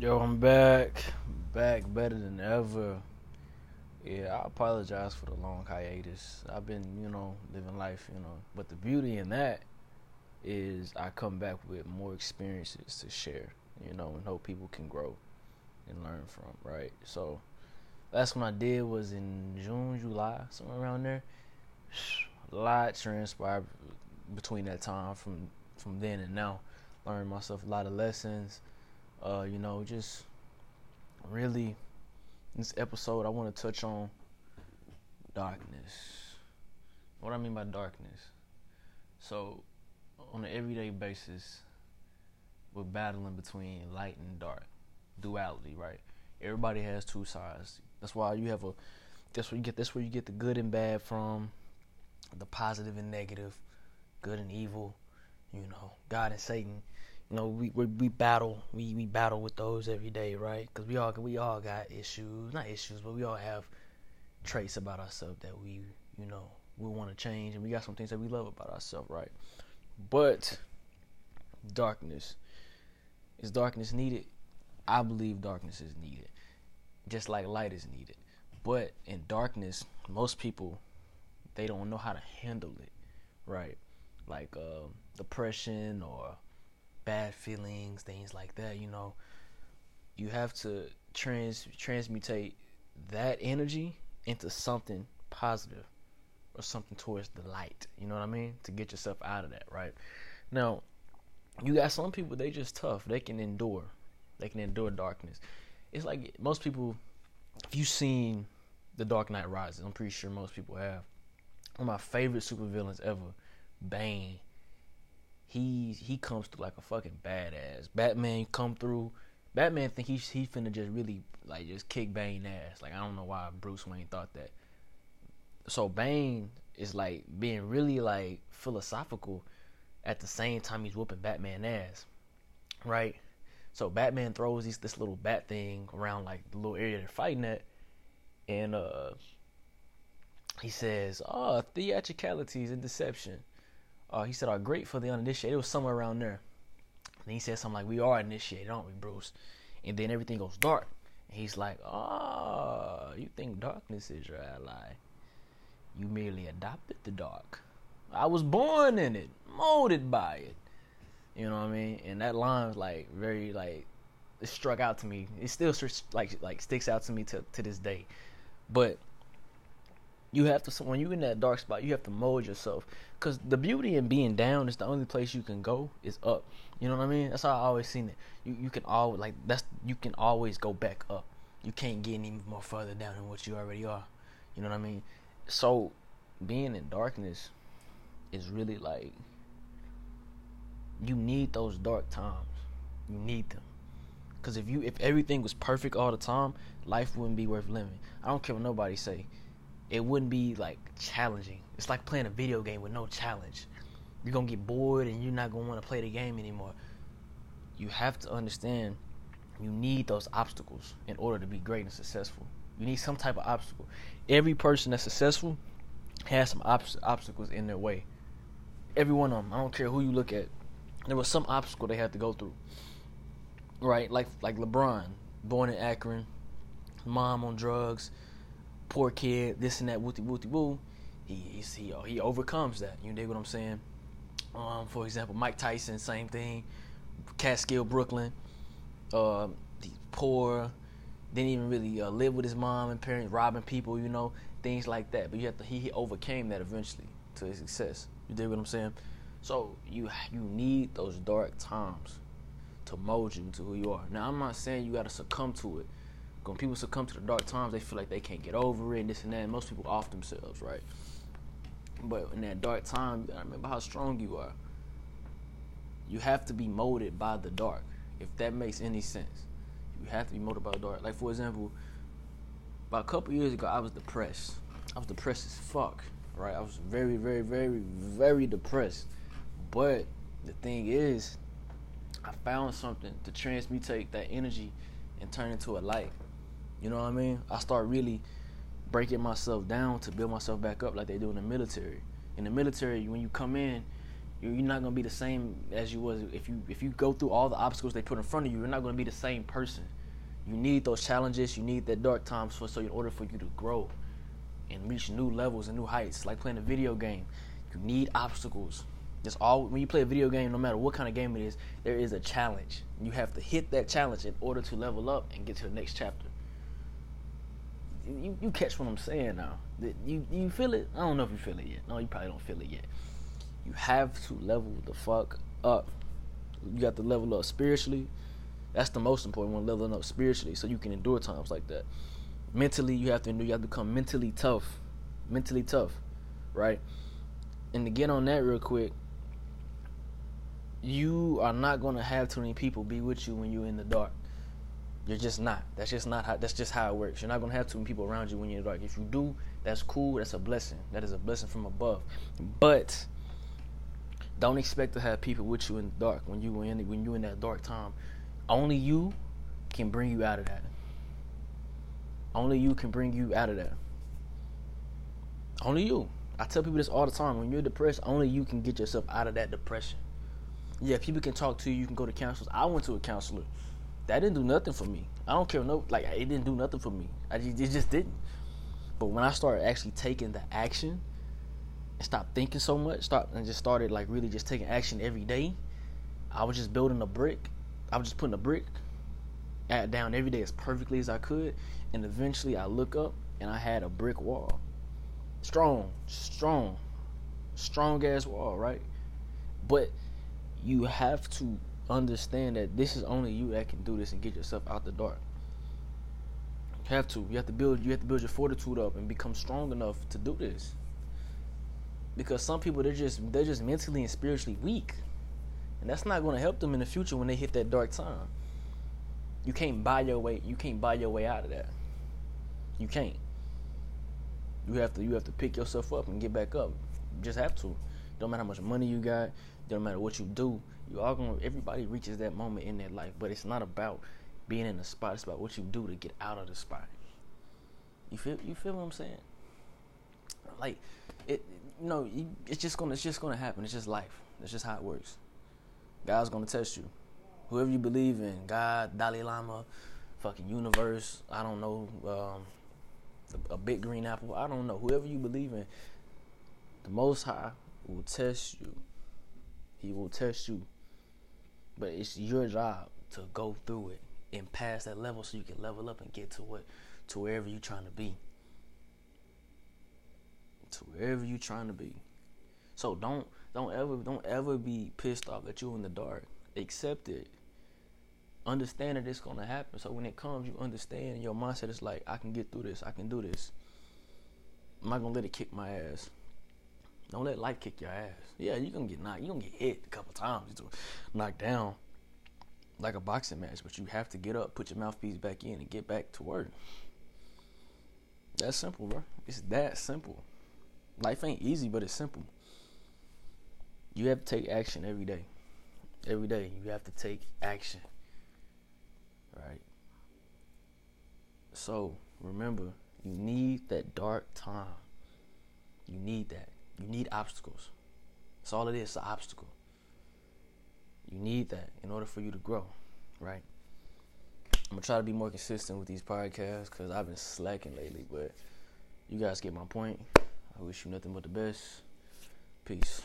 Yo, I'm back. Back better than ever. Yeah, I apologize for the long hiatus. I've been, you know, living life, you know. But the beauty in that is I come back with more experiences to share, you know, and hope people can grow and learn from, right? So last one I did was in June, July, somewhere around there. A lot transpired between that time from from then and now. Learned myself a lot of lessons uh, you know, just really this episode, I want to touch on darkness. What I mean by darkness. So, on an everyday basis, we're battling between light and dark, duality, right? Everybody has two sides. That's why you have a. That's where you get. That's where you get the good and bad from, the positive and negative, good and evil. You know, God and Satan you know, we we, we battle we, we battle with those every day, right? Because we all we all got issues, not issues, but we all have traits about ourselves that we you know we want to change, and we got some things that we love about ourselves, right? But darkness is darkness needed? I believe darkness is needed, just like light is needed. But in darkness, most people they don't know how to handle it, right? Like uh, depression or bad feelings, things like that, you know, you have to trans transmutate that energy into something positive or something towards the light. You know what I mean? To get yourself out of that, right? Now, you got some people they just tough. They can endure. They can endure darkness. It's like most people if you've seen The Dark Knight Rises, I'm pretty sure most people have. One of my favorite supervillains ever, Bane he he comes through like a fucking badass. Batman come through. Batman think he's he finna just really like just kick Bane ass. Like I don't know why Bruce Wayne thought that. So Bane is like being really like philosophical at the same time he's whooping Batman ass. Right? So Batman throws these this little bat thing around like the little area they're fighting at and uh he says, Oh, theatricalities and deception uh, he said, are great for the uninitiated. It was somewhere around there. And he said something like, we are initiated, aren't we, Bruce? And then everything goes dark. And he's like, oh, you think darkness is your ally. You merely adopted the dark. I was born in it, molded by it. You know what I mean? And that line was like very like it struck out to me. It still like like sticks out to me to to this day. But you have to when you're in that dark spot you have to mold yourself. Because the beauty in being down is the only place you can go is up. You know what i mean? That's how i always seen it. You, you can always like that's you can always go back up. You can't get any more further down than what you already are. You know what i mean? So being in darkness is really like you need those dark times. You need them. Because if you if everything was perfect all the time life wouldn't be worth living. I don't care what nobody say it wouldn't be like challenging. It's like playing a video game with no challenge. You're gonna get bored and you're not gonna want to play the game anymore. You have to understand you need those obstacles in order to be great and successful. You need some type of obstacle. Every person that's successful has some ob- obstacles in their way. Every one of them. I don't care who you look at. There was some obstacle they had to go through. Right? Like like LeBron, born in Akron, mom on drugs, poor kid, this and that, wooty wooty woo. He he he overcomes that. You dig what I'm saying? Um, for example, Mike Tyson, same thing. Catskill, Brooklyn. Uh, poor, didn't even really uh, live with his mom and parents, robbing people, you know, things like that. But you have to he, he overcame that eventually to his success. You dig what I'm saying? So you you need those dark times to mold you into who you are. Now I'm not saying you got to succumb to it when people succumb to the dark times, they feel like they can't get over it, and this and that. And most people off themselves, right? But in that dark time, I remember how strong you are. You have to be molded by the dark, if that makes any sense. You have to be molded by the dark. Like for example, about a couple years ago, I was depressed. I was depressed as fuck, right? I was very, very, very, very depressed. But the thing is, I found something to transmutate that energy and turn into a light. You know what I mean? I start really breaking myself down to build myself back up like they do in the military. In the military, when you come in, You're not gonna be the same as you was if you if you go through all the obstacles they put in front of you. You're not gonna be the same person. You need those challenges. You need that dark times for so in order for you to grow and reach new levels and new heights. Like playing a video game, you need obstacles. Just all when you play a video game, no matter what kind of game it is, there is a challenge. You have to hit that challenge in order to level up and get to the next chapter. You, you catch what I'm saying now. You you feel it? I don't know if you feel it yet. No, you probably don't feel it yet. You have to level the fuck up. You got to level up spiritually. That's the most important one, leveling up spiritually so you can endure times like that. Mentally, you have to endure, you have to become mentally tough. Mentally tough, right? And to get on that real quick, you are not going to have too many people be with you when you're in the dark. You're just not. That's just not how. That's just how it works. You're not gonna have too many people around you when you're dark. If you do, that's cool. That's a blessing. That is a blessing from above. But don't expect to have people with you in the dark when you in when you in that dark time. Only you can bring you out of that. Only you can bring you out of that. Only you. I tell people this all the time. When you're depressed, only you can get yourself out of that depression. Yeah, people can talk to you. You can go to counselors. I went to a counselor. That didn't do nothing for me. I don't care no like it didn't do nothing for me. I just, it just didn't. But when I started actually taking the action and stopped thinking so much, stop and just started like really just taking action every day, I was just building a brick. I was just putting a brick down every day as perfectly as I could, and eventually I look up and I had a brick wall. Strong, strong, strong ass wall, right? But you have to understand that this is only you that can do this and get yourself out the dark. You have to. You have to build. You have to build your fortitude up and become strong enough to do this. Because some people they're just they're just mentally and spiritually weak, and that's not going to help them in the future when they hit that dark time. You can't buy your way. You can't buy your way out of that. You can't. You have to. You have to pick yourself up and get back up. You just have to. Don't matter how much money you got. Don't matter what you do. You all gonna. Everybody reaches that moment in their life, but it's not about being in the spot. It's about what you do to get out of the spot. You feel. You feel what I'm saying? Like, it. You know, it's just gonna. It's just gonna happen. It's just life. It's just how it works. God's gonna test you whoever you believe in, God, Dalai Lama, fucking universe, I don't know, um, a big green apple, I don't know, whoever you believe in, the Most High will test you. He will test you. But it's your job to go through it and pass that level so you can level up and get to what to wherever you're trying to be. To wherever you're trying to be. So don't don't ever don't ever be pissed off that you're in the dark. Accept it understand that it's gonna happen. So when it comes, you understand. Your mindset is like, I can get through this. I can do this. I'm not gonna let it kick my ass. Don't let life kick your ass. Yeah, you're gonna get knocked. You're gonna get hit a couple times. You're knocked down like a boxing match, but you have to get up, put your mouthpiece back in, and get back to work. That's simple, bro. It's that simple. Life ain't easy, but it's simple. You have to take action every day. Every day, you have to take action right? So remember, you need that dark time. You need that. You need obstacles. That's all it is, an obstacle. You need that in order for you to grow, right? I'm gonna try to be more consistent with these podcasts because I've been slacking lately, but you guys get my point. I wish you nothing but the best. Peace.